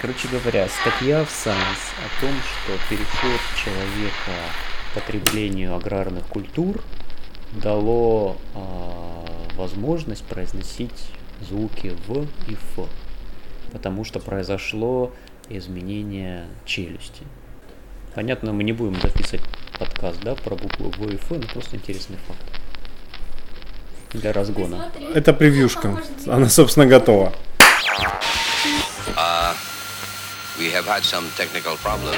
Короче говоря, статья в Science о том, что переход человека к потреблению аграрных культур дало э, возможность произносить звуки В и Ф, потому что произошло изменение челюсти. Понятно, мы не будем записывать подкаст да, про букву В и Ф, но просто интересный факт для разгона. Это превьюшка. Она, собственно, готова. We have had some technical problems.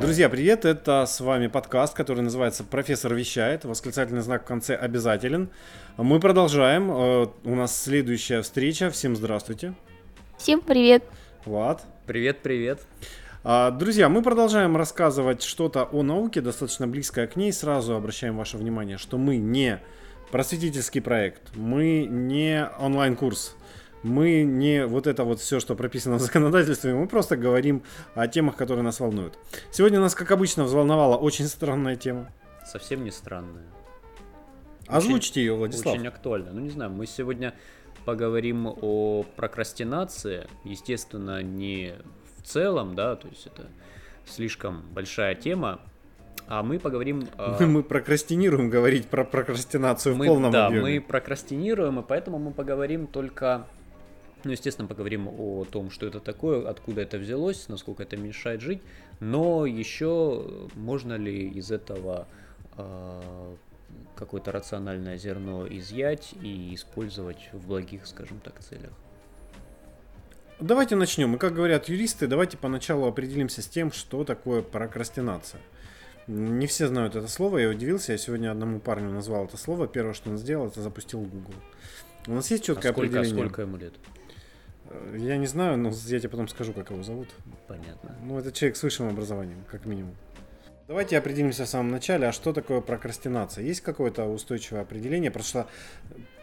Друзья, привет! Это с вами подкаст, который называется «Профессор вещает». Восклицательный знак в конце обязателен. Мы продолжаем. Э, у нас следующая встреча. Всем здравствуйте. Всем привет. Влад. Привет, привет. А, друзья, мы продолжаем рассказывать что-то о науке, достаточно близкое к ней. Сразу обращаем ваше внимание, что мы не просветительский проект, мы не онлайн-курс, мы не вот это вот все, что прописано в законодательстве, мы просто говорим о темах, которые нас волнуют. Сегодня нас, как обычно, взволновала очень странная тема. Совсем не странная. Озвучите ее, Владислав. Очень актуально. Ну, не знаю, мы сегодня поговорим о прокрастинации. Естественно, не целом, да, то есть это слишком большая тема. А мы поговорим... Мы, мы прокрастинируем говорить про прокрастинацию мы, в полном да, объеме. мы прокрастинируем, и поэтому мы поговорим только... Ну, естественно, поговорим о том, что это такое, откуда это взялось, насколько это мешает жить, но еще можно ли из этого э, какое-то рациональное зерно изъять и использовать в благих, скажем так, целях. Давайте начнем. И как говорят юристы, давайте поначалу определимся с тем, что такое прокрастинация. Не все знают это слово, я удивился. Я сегодня одному парню назвал это слово. Первое, что он сделал, это запустил Google. У нас есть четкое а сколько, определение. сколько ему лет? Я не знаю, но я тебе потом скажу, как его зовут. Понятно. Ну, это человек с высшим образованием, как минимум. Давайте определимся в самом начале, а что такое прокрастинация? Есть какое-то устойчивое определение? Что,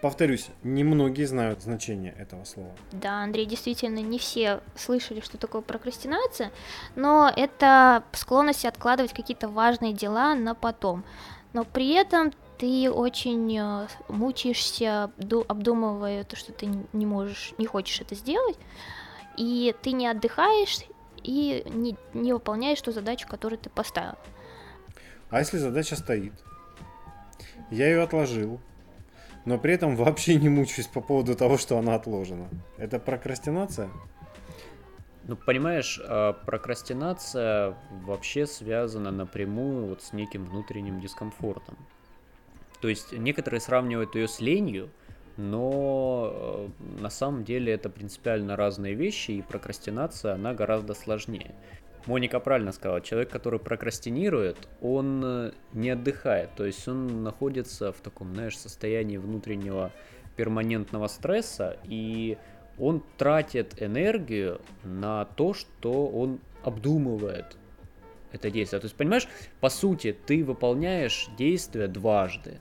повторюсь, немногие знают значение этого слова. Да, Андрей, действительно, не все слышали, что такое прокрастинация, но это склонность откладывать какие-то важные дела на потом. Но при этом ты очень э, мучаешься, обдумывая то, что ты не можешь, не хочешь это сделать, и ты не отдыхаешь и не, не выполняешь ту задачу, которую ты поставил. А если задача стоит, я ее отложил, но при этом вообще не мучаюсь по поводу того, что она отложена. Это прокрастинация? Ну, понимаешь, а, прокрастинация вообще связана напрямую вот с неким внутренним дискомфортом. То есть некоторые сравнивают ее с ленью, но э, на самом деле это принципиально разные вещи, и прокрастинация, она гораздо сложнее. Моника правильно сказала, человек, который прокрастинирует, он э, не отдыхает, то есть он находится в таком, знаешь, состоянии внутреннего перманентного стресса, и он тратит энергию на то, что он обдумывает это действие. То есть, понимаешь, по сути, ты выполняешь действие дважды,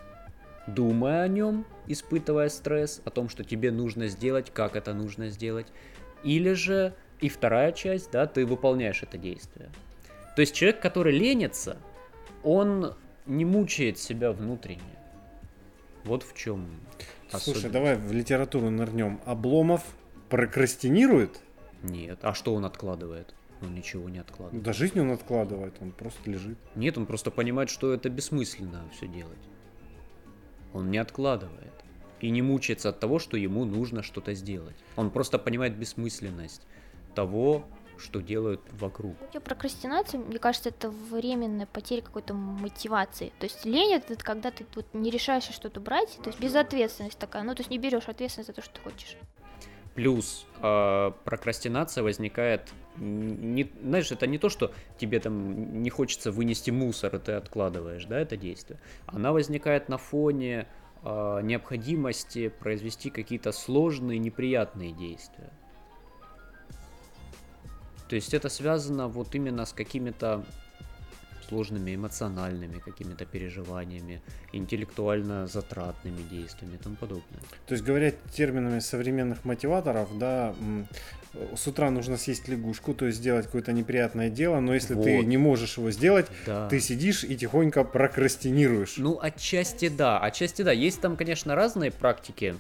думая о нем, испытывая стресс, о том, что тебе нужно сделать, как это нужно сделать, или же и вторая часть, да, ты выполняешь это действие. То есть человек, который ленится, он не мучает себя внутренне. Вот в чем. Слушай, давай в литературу нырнем. Обломов прокрастинирует? Нет. А что он откладывает? Он ничего не откладывает. Да жизнь он откладывает, он просто лежит. Нет, он просто понимает, что это бессмысленно все делать. Он не откладывает. И не мучается от того, что ему нужно что-то сделать. Он просто понимает бессмысленность того, что делают вокруг. Прокрастинация, мне кажется, это временная потеря какой-то мотивации. То есть лень это когда ты вот не решаешься что-то брать, то есть безответственность такая, ну то есть не берешь ответственность за то, что ты хочешь. Плюс э, прокрастинация возникает, не, знаешь, это не то, что тебе там не хочется вынести мусор, и ты откладываешь, да, это действие. Она возникает на фоне э, необходимости произвести какие-то сложные, неприятные действия. То есть это связано вот именно с какими-то сложными эмоциональными какими-то переживаниями, интеллектуально затратными действиями и тому подобное. То есть, говоря терминами современных мотиваторов, да, с утра нужно съесть лягушку, то есть сделать какое-то неприятное дело, но если вот. ты не можешь его сделать, да. ты сидишь и тихонько прокрастинируешь. Ну, отчасти да, отчасти да. Есть там, конечно, разные практики,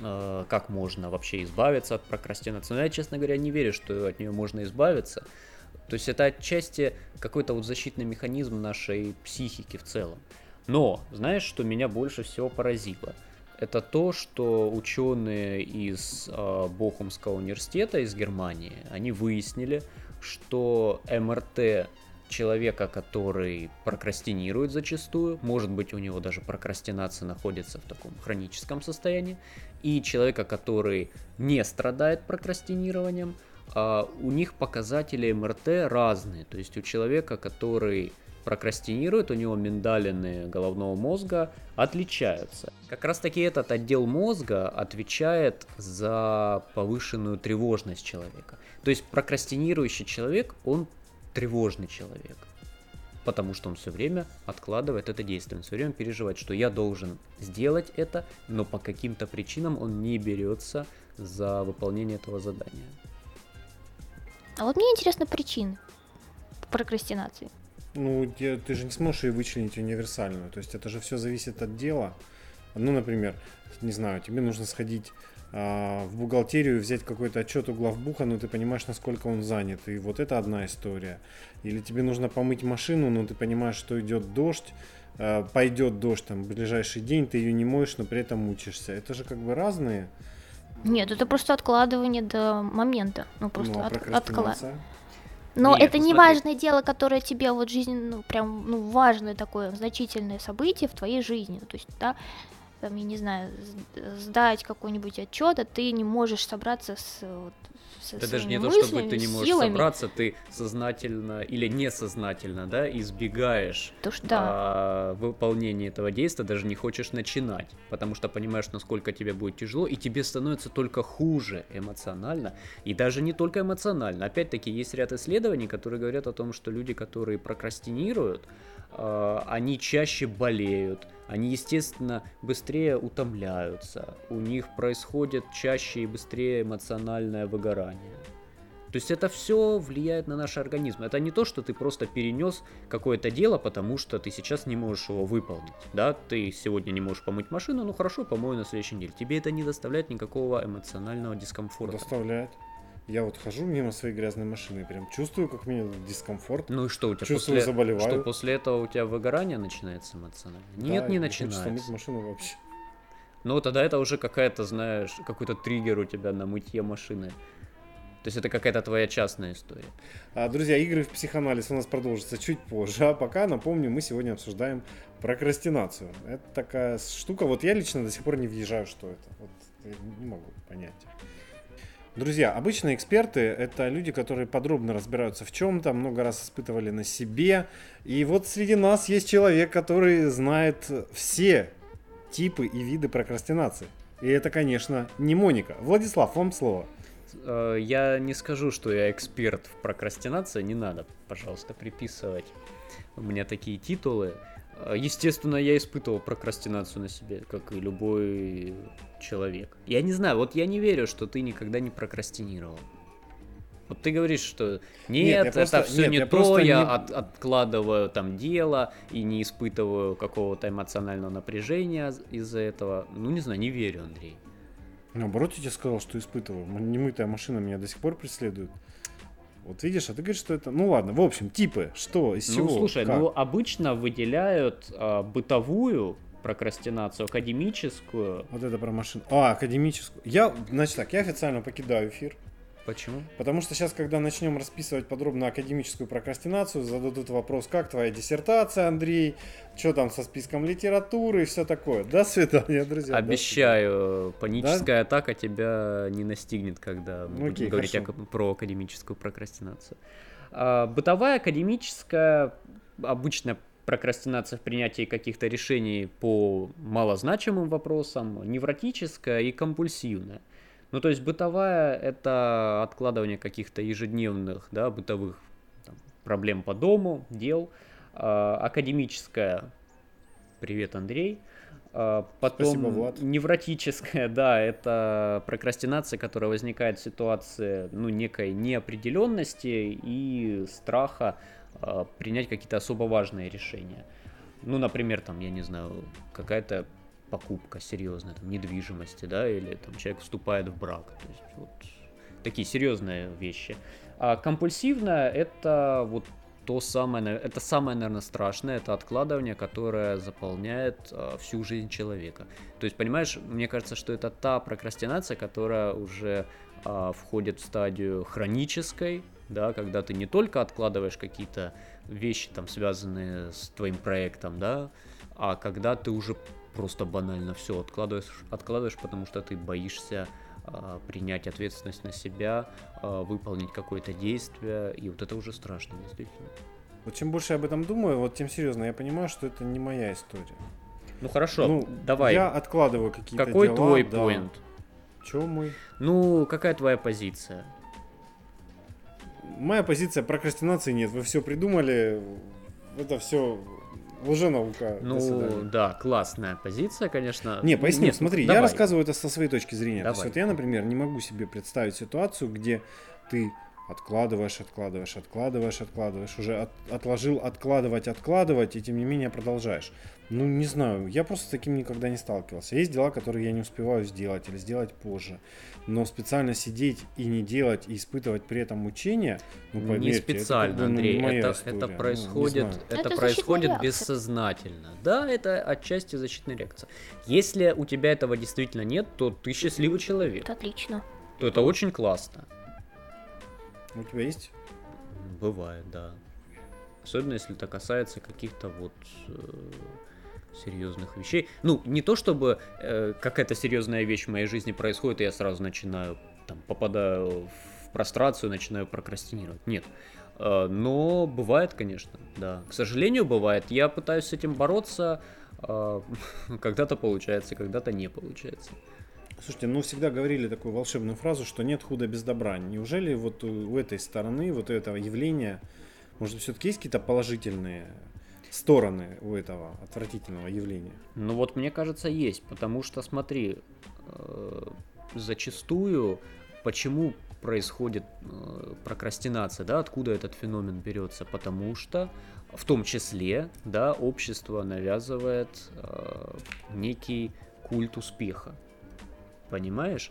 как можно вообще избавиться от прокрастинации. Но я, честно говоря, не верю, что от нее можно избавиться. То есть это отчасти какой-то вот защитный механизм нашей психики в целом. Но, знаешь, что меня больше всего поразило? Это то, что ученые из э, Бохумского университета из Германии, они выяснили, что МРТ человека, который прокрастинирует зачастую, может быть у него даже прокрастинация находится в таком хроническом состоянии, и человека, который не страдает прокрастинированием, а у них показатели МРТ разные. То есть у человека, который прокрастинирует, у него миндалины головного мозга отличаются. Как раз таки этот отдел мозга отвечает за повышенную тревожность человека. То есть прокрастинирующий человек, он тревожный человек. Потому что он все время откладывает это действие, он все время переживает, что я должен сделать это, но по каким-то причинам он не берется за выполнение этого задания. А вот мне интересны причины прокрастинации. Ну, ты, же не сможешь ее вычленить универсальную. То есть это же все зависит от дела. Ну, например, не знаю, тебе нужно сходить в бухгалтерию, взять какой-то отчет у главбуха, но ты понимаешь, насколько он занят. И вот это одна история. Или тебе нужно помыть машину, но ты понимаешь, что идет дождь, а, пойдет дождь там в ближайший день, ты ее не моешь, но при этом мучишься. Это же как бы разные нет, это просто откладывание до момента. Ну, просто ну, а от, откладывание. Но Нет, это не смотри. важное дело, которое тебе вот жизненно, ну, прям, ну, важное такое значительное событие в твоей жизни. То есть, да, там, я не знаю, сдать какой-нибудь отчет, а ты не можешь собраться с вот, со Это даже не то, чтобы ты не можешь силами. собраться, ты сознательно или несознательно, да, избегаешь то, что, да. а, выполнения этого действия, даже не хочешь начинать, потому что понимаешь, насколько тебе будет тяжело, и тебе становится только хуже эмоционально, и даже не только эмоционально. Опять-таки, есть ряд исследований, которые говорят о том, что люди, которые прокрастинируют, а, они чаще болеют, они, естественно, быстрее утомляются, у них происходит чаще и быстрее эмоциональное выгорание. То есть это все влияет на наш организм. Это не то, что ты просто перенес какое-то дело, потому что ты сейчас не можешь его выполнить. Да, ты сегодня не можешь помыть машину, ну хорошо, помою на следующей неделе. Тебе это не доставляет никакого эмоционального дискомфорта. Доставляет. Я вот хожу мимо своей грязной машины, прям чувствую, как мне дискомфорт. Ну и что у тебя чувствую, после, заболеваю. Что после этого у тебя выгорание начинается эмоционально? Да, Нет, не начинается. Не машину вообще. Ну тогда это уже какая-то, знаешь, какой-то триггер у тебя на мытье машины. То есть это какая-то твоя частная история. А, друзья, игры в психоанализ у нас продолжатся чуть позже. А пока, напомню, мы сегодня обсуждаем прокрастинацию. Это такая штука. Вот я лично до сих пор не въезжаю, что это. Вот, не могу понять. Друзья, обычно эксперты это люди, которые подробно разбираются в чем-то, много раз испытывали на себе. И вот среди нас есть человек, который знает все типы и виды прокрастинации. И это, конечно, не Моника. Владислав, вам слово. Э, я не скажу, что я эксперт в прокрастинации, не надо, пожалуйста, приписывать у меня такие титулы. Э, естественно, я испытывал прокрастинацию на себе, как и любой человек. Я не знаю, вот я не верю, что ты никогда не прокрастинировал. Вот ты говоришь, что нет, нет это все нет, не я то, я не... от, откладываю там дело и не испытываю какого-то эмоционального напряжения из-за этого. Ну, не знаю, не верю, Андрей. Наоборот, я тебе сказал, что испытываю. Немытая машина меня до сих пор преследует. Вот видишь, а ты говоришь, что это... Ну ладно, в общем, типы, что, из ну, чего? Ну, слушай, как? ну обычно выделяют а, бытовую прокрастинацию, академическую. Вот это про машину. А, академическую. Я, значит так, я официально покидаю эфир. Почему? Потому что сейчас, когда начнем расписывать подробно академическую прокрастинацию, зададут вопрос, как твоя диссертация, Андрей, что там со списком литературы и все такое. До свидания, друзья. Обещаю, паническая да? атака тебя не настигнет, когда мы Окей, будем говорить о, про академическую прокрастинацию. А, бытовая академическая обычная прокрастинация в принятии каких-то решений по малозначимым вопросам, невротическая и компульсивная. Ну, то есть бытовая – это откладывание каких-то ежедневных, да, бытовых там, проблем по дому, дел. А, академическая, привет, Андрей. А, потом Спасибо, Влад. невротическая, да, это прокрастинация, которая возникает в ситуации ну, некой неопределенности и страха а, принять какие-то особо важные решения. Ну, например, там, я не знаю, какая-то покупка серьезная, там, недвижимости, да, или там человек вступает в брак. То есть вот такие серьезные вещи. А компульсивно это вот то самое, это самое, наверное, страшное, это откладывание, которое заполняет э, всю жизнь человека. То есть, понимаешь, мне кажется, что это та прокрастинация, которая уже э, входит в стадию хронической, да, когда ты не только откладываешь какие-то вещи, там, связанные с твоим проектом, да, а когда ты уже просто банально все откладываешь, откладываешь, потому что ты боишься а, принять ответственность на себя, а, выполнить какое-то действие, и вот это уже страшно, действительно. Вот чем больше я об этом думаю, вот тем серьезно я понимаю, что это не моя история. Ну хорошо, ну, давай. Я откладываю какие-то Какой дела. твой да. поинт? Чё мой? Ну, какая твоя позиция? Моя позиция прокрастинации нет. Вы все придумали. Это все лженаука. Ну, да, классная позиция, конечно. Не, поясню, Нет, смотри, давай. я рассказываю это со своей точки зрения. То есть Давай. вот я, например, не могу себе представить ситуацию, где ты откладываешь, откладываешь, откладываешь, откладываешь, уже от- отложил откладывать, откладывать, и тем не менее продолжаешь. Ну, не знаю, я просто с таким никогда не сталкивался. Есть дела, которые я не успеваю сделать или сделать позже. Но специально сидеть и не делать, и испытывать при этом мучения, ну, не поверьте, это специально, ну, не Андрей, моя это, история. это Ну, не происходит, знаю. это, Это происходит бессознательно. Да, это отчасти защитная реакция. Если у тебя этого действительно нет, то ты счастливый человек. Это отлично. То это очень классно. У тебя есть? Бывает, да. Особенно если это касается каких-то вот э, серьезных вещей. Ну, не то чтобы э, какая-то серьезная вещь в моей жизни происходит, и я сразу начинаю, там, попадаю в прострацию, начинаю прокрастинировать. Нет. Э, но бывает, конечно, да. К сожалению, бывает. Я пытаюсь с этим бороться. э, когда-то получается, когда-то не получается. Слушайте, ну всегда говорили такую волшебную фразу, что нет худа без добра. Неужели вот у у этой стороны, вот этого явления, может все-таки есть какие-то положительные стороны у этого отвратительного явления? Ну вот мне кажется есть, потому что смотри, э, зачастую почему происходит э, прокрастинация, да, откуда этот феномен берется, потому что в том числе, да, общество навязывает э, некий культ успеха, понимаешь?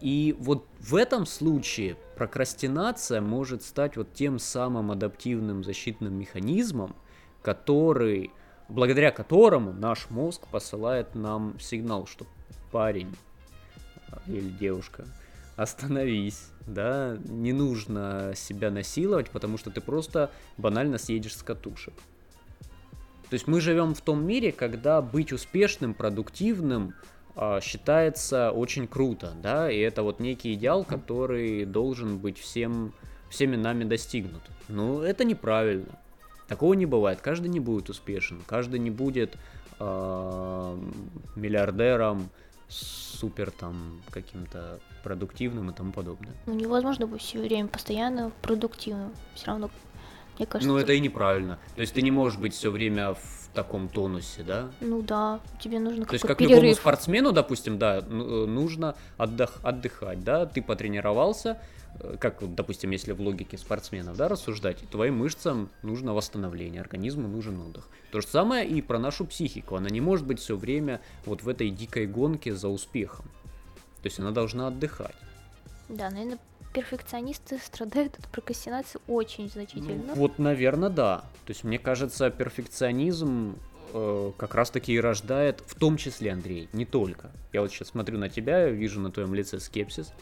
И вот в этом случае прокрастинация может стать вот тем самым адаптивным защитным механизмом, который, благодаря которому наш мозг посылает нам сигнал, что парень а, или девушка, остановись, да, не нужно себя насиловать, потому что ты просто банально съедешь с катушек. То есть мы живем в том мире, когда быть успешным, продуктивным считается очень круто, да, и это вот некий идеал, который должен быть всем, всеми нами достигнут. Но это неправильно. Такого не бывает. Каждый не будет успешен, каждый не будет а, миллиардером, супер там каким-то продуктивным и тому подобное. Ну, невозможно быть все время постоянно продуктивным. Все равно, мне кажется... Ну это и неправильно. То есть ты не можешь быть все время в таком тонусе, да? Ну да, тебе нужно То есть как любому перерыв. спортсмену, допустим, да, э, нужно отдых, отдыхать, да, ты потренировался, э, как, допустим, если в логике спортсменов, да, рассуждать, твоим мышцам нужно восстановление, организму нужен отдых. То же самое и про нашу психику, она не может быть все время вот в этой дикой гонке за успехом. То есть она должна отдыхать. Да, наверное, перфекционисты страдают от прокрастинации очень Ну, значительно. вот, наверное, да. То есть, мне кажется, перфекционизм э, как раз-таки и рождает, в том числе, Андрей, не только. Я вот сейчас смотрю на тебя, вижу на твоем лице скепсис.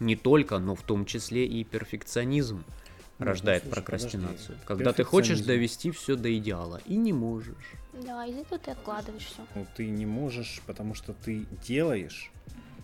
Не только, но в том числе и перфекционизм Ну, рождает ну, слушай, прокрастинацию. подожди. Когда ты хочешь довести все до идеала и не можешь. Да, из-за этого ты откладываешь все. Ну, ты не можешь, потому что ты делаешь,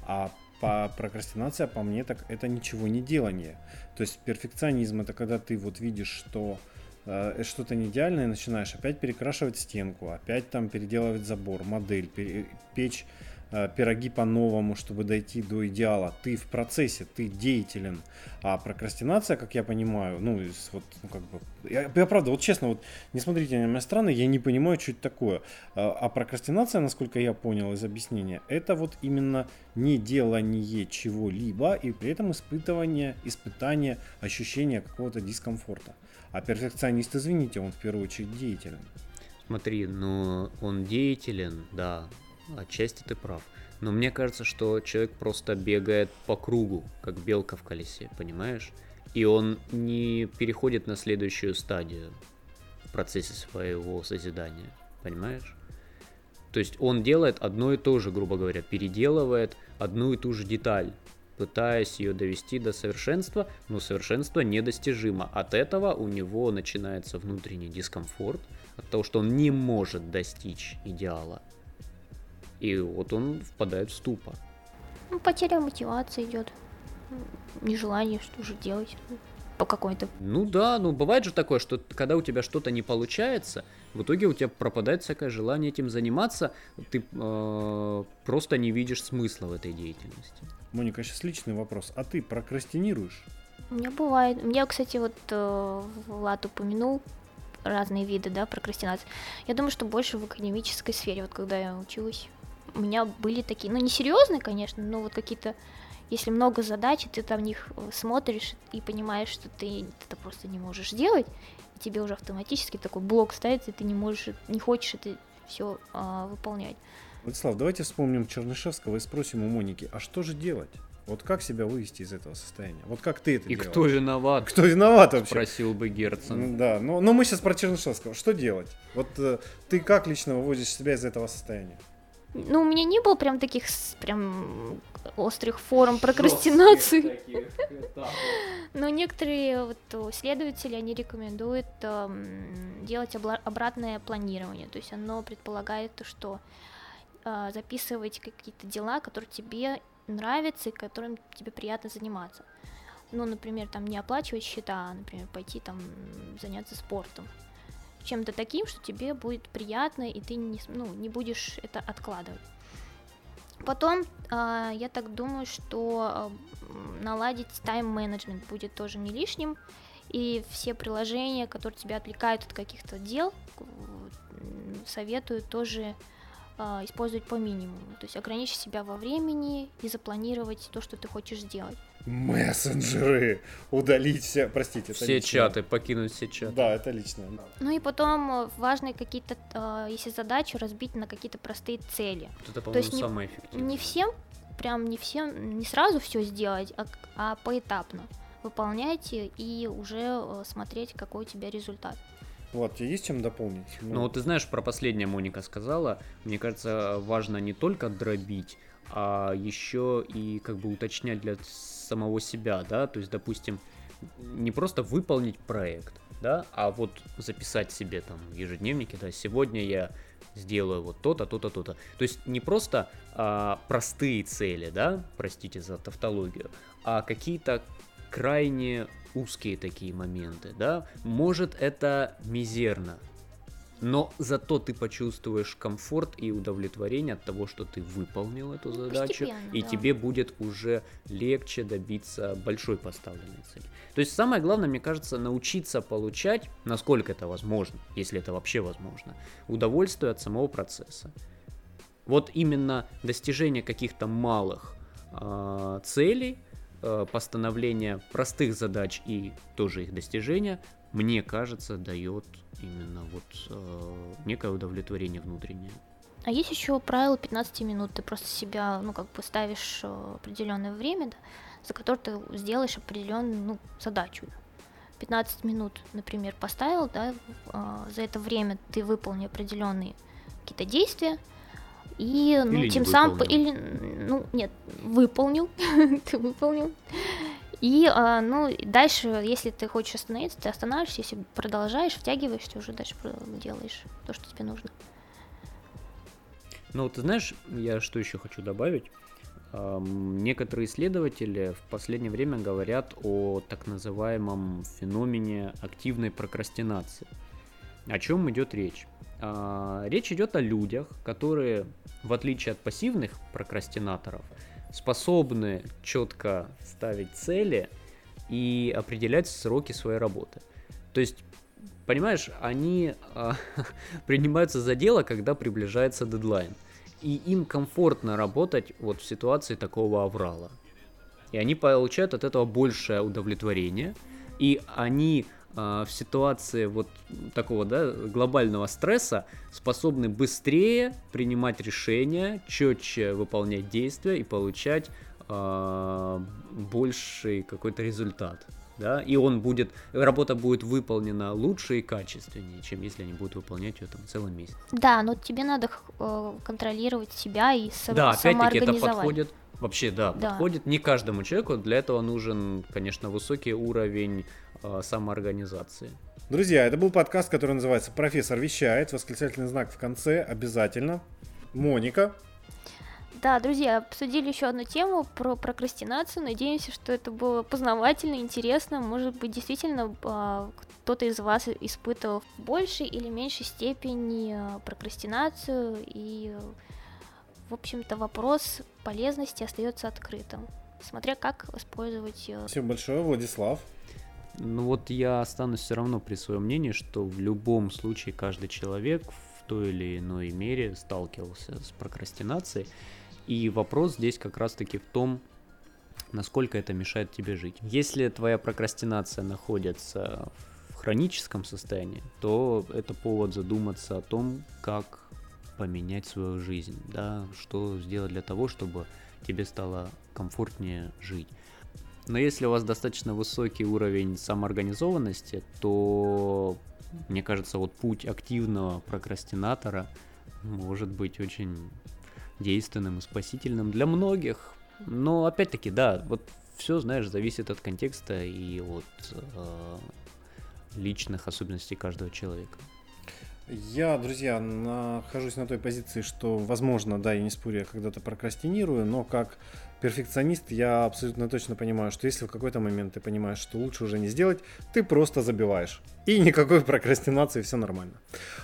а по прокрастинация, по мне, так это ничего не делание. То есть перфекционизм это когда ты вот видишь, что э, что-то не идеальное, начинаешь опять перекрашивать стенку, опять там переделывать забор, модель, пере- печь пироги по-новому, чтобы дойти до идеала. Ты в процессе, ты деятелен. А прокрастинация, как я понимаю, ну, вот, ну как бы... Я, я правда, вот честно, вот не смотрите на меня странно, я не понимаю, что это такое. А, а прокрастинация, насколько я понял из объяснения, это вот именно не делание чего-либо и при этом испытывание, испытание, ощущение какого-то дискомфорта. А перфекционист, извините, он в первую очередь деятелен. Смотри, ну он деятелен, да, отчасти ты прав. Но мне кажется, что человек просто бегает по кругу, как белка в колесе, понимаешь? И он не переходит на следующую стадию в процессе своего созидания, понимаешь? То есть он делает одно и то же, грубо говоря, переделывает одну и ту же деталь, пытаясь ее довести до совершенства, но совершенство недостижимо. От этого у него начинается внутренний дискомфорт – от того, что он не может достичь идеала. И вот он впадает в ступор. Ну, потеря мотивации идет. Нежелание что же делать по какой-то. Ну да, ну бывает же такое, что когда у тебя что-то не получается, в итоге у тебя пропадает всякое желание этим заниматься, ты э, просто не видишь смысла в этой деятельности. Моника, сейчас личный вопрос. А ты прокрастинируешь? У меня бывает. У меня, кстати, вот э, Влад упомянул разные виды, да, прокрастинации. Я думаю, что больше в академической сфере, вот когда я училась, у меня были такие, ну, не серьезные, конечно, но вот какие-то, если много задач, и ты там в них э, смотришь и понимаешь, что ты это просто не можешь делать, и тебе уже автоматически такой блок ставится, и ты не можешь, не хочешь это все а, выполнять. Владислав, давайте вспомним Чернышевского и спросим у Моники, а что же делать? Вот как себя вывести из этого состояния? Вот как ты это И делаешь? кто виноват? Кто виноват вообще? Спросил бы Герцен. Да, но, но мы сейчас про Чернышевского. Что делать? Вот э, ты как лично выводишь себя из этого состояния? Ну, у меня не было прям таких прям острых форм прокрастинации. Но некоторые вот исследователи, они рекомендуют э, делать обратное планирование. То есть оно предполагает то, что э, записывать какие-то дела, которые тебе нравится и которым тебе приятно заниматься. Ну, например, там не оплачивать счета, а, например, пойти там заняться спортом. Чем-то таким, что тебе будет приятно, и ты не, ну, не будешь это откладывать. Потом, э, я так думаю, что наладить тайм-менеджмент будет тоже не лишним, и все приложения, которые тебя отвлекают от каких-то дел, советую тоже а, использовать по минимуму. То есть ограничить себя во времени и запланировать то, что ты хочешь сделать. Мессенджеры! Удалить все, простите. Все лично. чаты, покинуть все чаты. Да, это лично. Ну и потом э, важные какие-то, а, если задачи разбить на какие-то простые цели. Вот это, по-моему, То есть не, самое эффективное. Не всем, прям не всем, не сразу все сделать, а, а поэтапно выполняйте и уже э, смотреть, какой у тебя результат. Вот, тебе есть чем дополнить? Ну, ну вот ты знаешь, про последнее Моника сказала. Мне кажется, важно не только дробить, а еще и как бы уточнять для самого себя, да, то есть, допустим, не просто выполнить проект, да, а вот записать себе там в ежедневнике, да, сегодня я сделаю вот то-то, то-то, то-то. То есть не просто а, простые цели, да, простите за тавтологию, а какие-то крайне узкие такие моменты, да, может это мизерно, но зато ты почувствуешь комфорт и удовлетворение от того, что ты выполнил эту ну, задачу, и да. тебе будет уже легче добиться большой поставленной цели. То есть самое главное, мне кажется, научиться получать, насколько это возможно, если это вообще возможно, удовольствие от самого процесса. Вот именно достижение каких-то малых э, целей – постановление простых задач и тоже их достижения, мне кажется, дает именно вот э, некое удовлетворение внутреннее. А есть еще правило 15 минут. Ты просто себя, ну, как бы ставишь э, определенное время, да, за которое ты сделаешь определенную ну, задачу. 15 минут, например, поставил, да, э, за это время ты выполнил определенные какие-то действия, и, ну, или тем самым, или, ну, нет, выполнил, ты выполнил. И, а, ну, дальше, если ты хочешь остановиться, ты останавливаешься, если продолжаешь, втягиваешься, уже дальше делаешь то, что тебе нужно. Ну, ты знаешь, я что еще хочу добавить? Некоторые исследователи в последнее время говорят о так называемом феномене активной прокрастинации. О чем идет речь? А, речь идет о людях, которые, в отличие от пассивных прокрастинаторов, способны четко ставить цели и определять сроки своей работы. То есть, понимаешь, они а, принимаются за дело, когда приближается дедлайн. И им комфортно работать вот в ситуации такого аврала. И они получают от этого большее удовлетворение. И они в ситуации вот такого да, глобального стресса способны быстрее принимать решения, четче выполнять действия и получать э, больший какой-то результат. Да, и он будет, работа будет выполнена лучше и качественнее, чем если они будут выполнять ее там целый месяц. Да, но тебе надо э, контролировать себя и сам, Да, опять-таки это подходит, вообще, да, да, подходит не каждому человеку, для этого нужен, конечно, высокий уровень э, самоорганизации. Друзья, это был подкаст, который называется «Профессор вещает». Восклицательный знак в конце обязательно. Моника. Да, друзья, обсудили еще одну тему про прокрастинацию. Надеемся, что это было познавательно, интересно. Может быть, действительно а, кто-то из вас испытывал в большей или меньшей степени а, прокрастинацию. И, в общем-то, вопрос полезности остается открытым, смотря как использовать. Э, Спасибо большое, Владислав. Ну вот я останусь все равно при своем мнении, что в любом случае каждый человек в той или иной мере сталкивался с прокрастинацией. И вопрос здесь как раз-таки в том, насколько это мешает тебе жить. Если твоя прокрастинация находится в хроническом состоянии, то это повод задуматься о том, как поменять свою жизнь, да, что сделать для того, чтобы тебе стало комфортнее жить. Но если у вас достаточно высокий уровень самоорганизованности, то, мне кажется, вот путь активного прокрастинатора может быть очень действенным и спасительным для многих. Но опять-таки, да, вот все, знаешь, зависит от контекста и от э, личных особенностей каждого человека. Я, друзья, нахожусь на той позиции, что, возможно, да, я не спорю, я когда-то прокрастинирую, но как перфекционист, я абсолютно точно понимаю, что если в какой-то момент ты понимаешь, что лучше уже не сделать, ты просто забиваешь. И никакой прокрастинации, все нормально.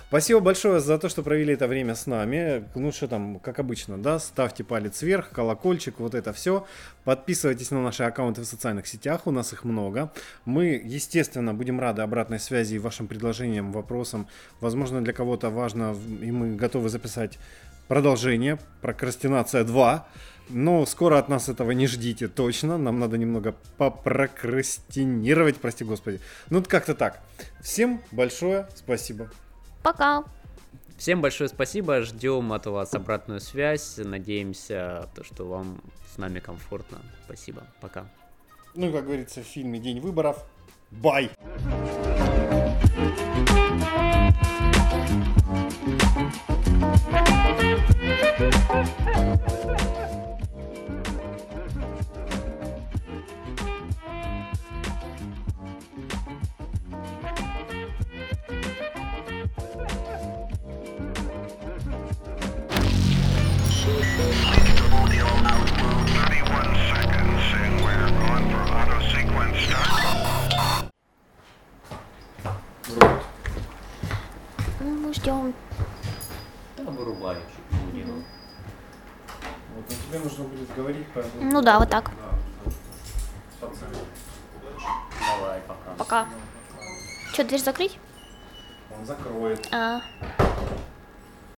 Спасибо большое за то, что провели это время с нами. Ну что там, как обычно, да, ставьте палец вверх, колокольчик, вот это все. Подписывайтесь на наши аккаунты в социальных сетях, у нас их много. Мы, естественно, будем рады обратной связи и вашим предложениям, вопросам. Возможно, для кого-то важно, и мы готовы записать продолжение, прокрастинация 2. Но скоро от нас этого не ждите точно. Нам надо немного попрокрастинировать, прости господи. Ну, как-то так. Всем большое спасибо. Пока. Всем большое спасибо. Ждем от вас обратную связь. Надеемся, то, что вам с нами комфортно. Спасибо. Пока. Ну, как говорится в фильме День выборов. Бай! Да, вот так. Давай, пока. Пока. Что, дверь закрыть?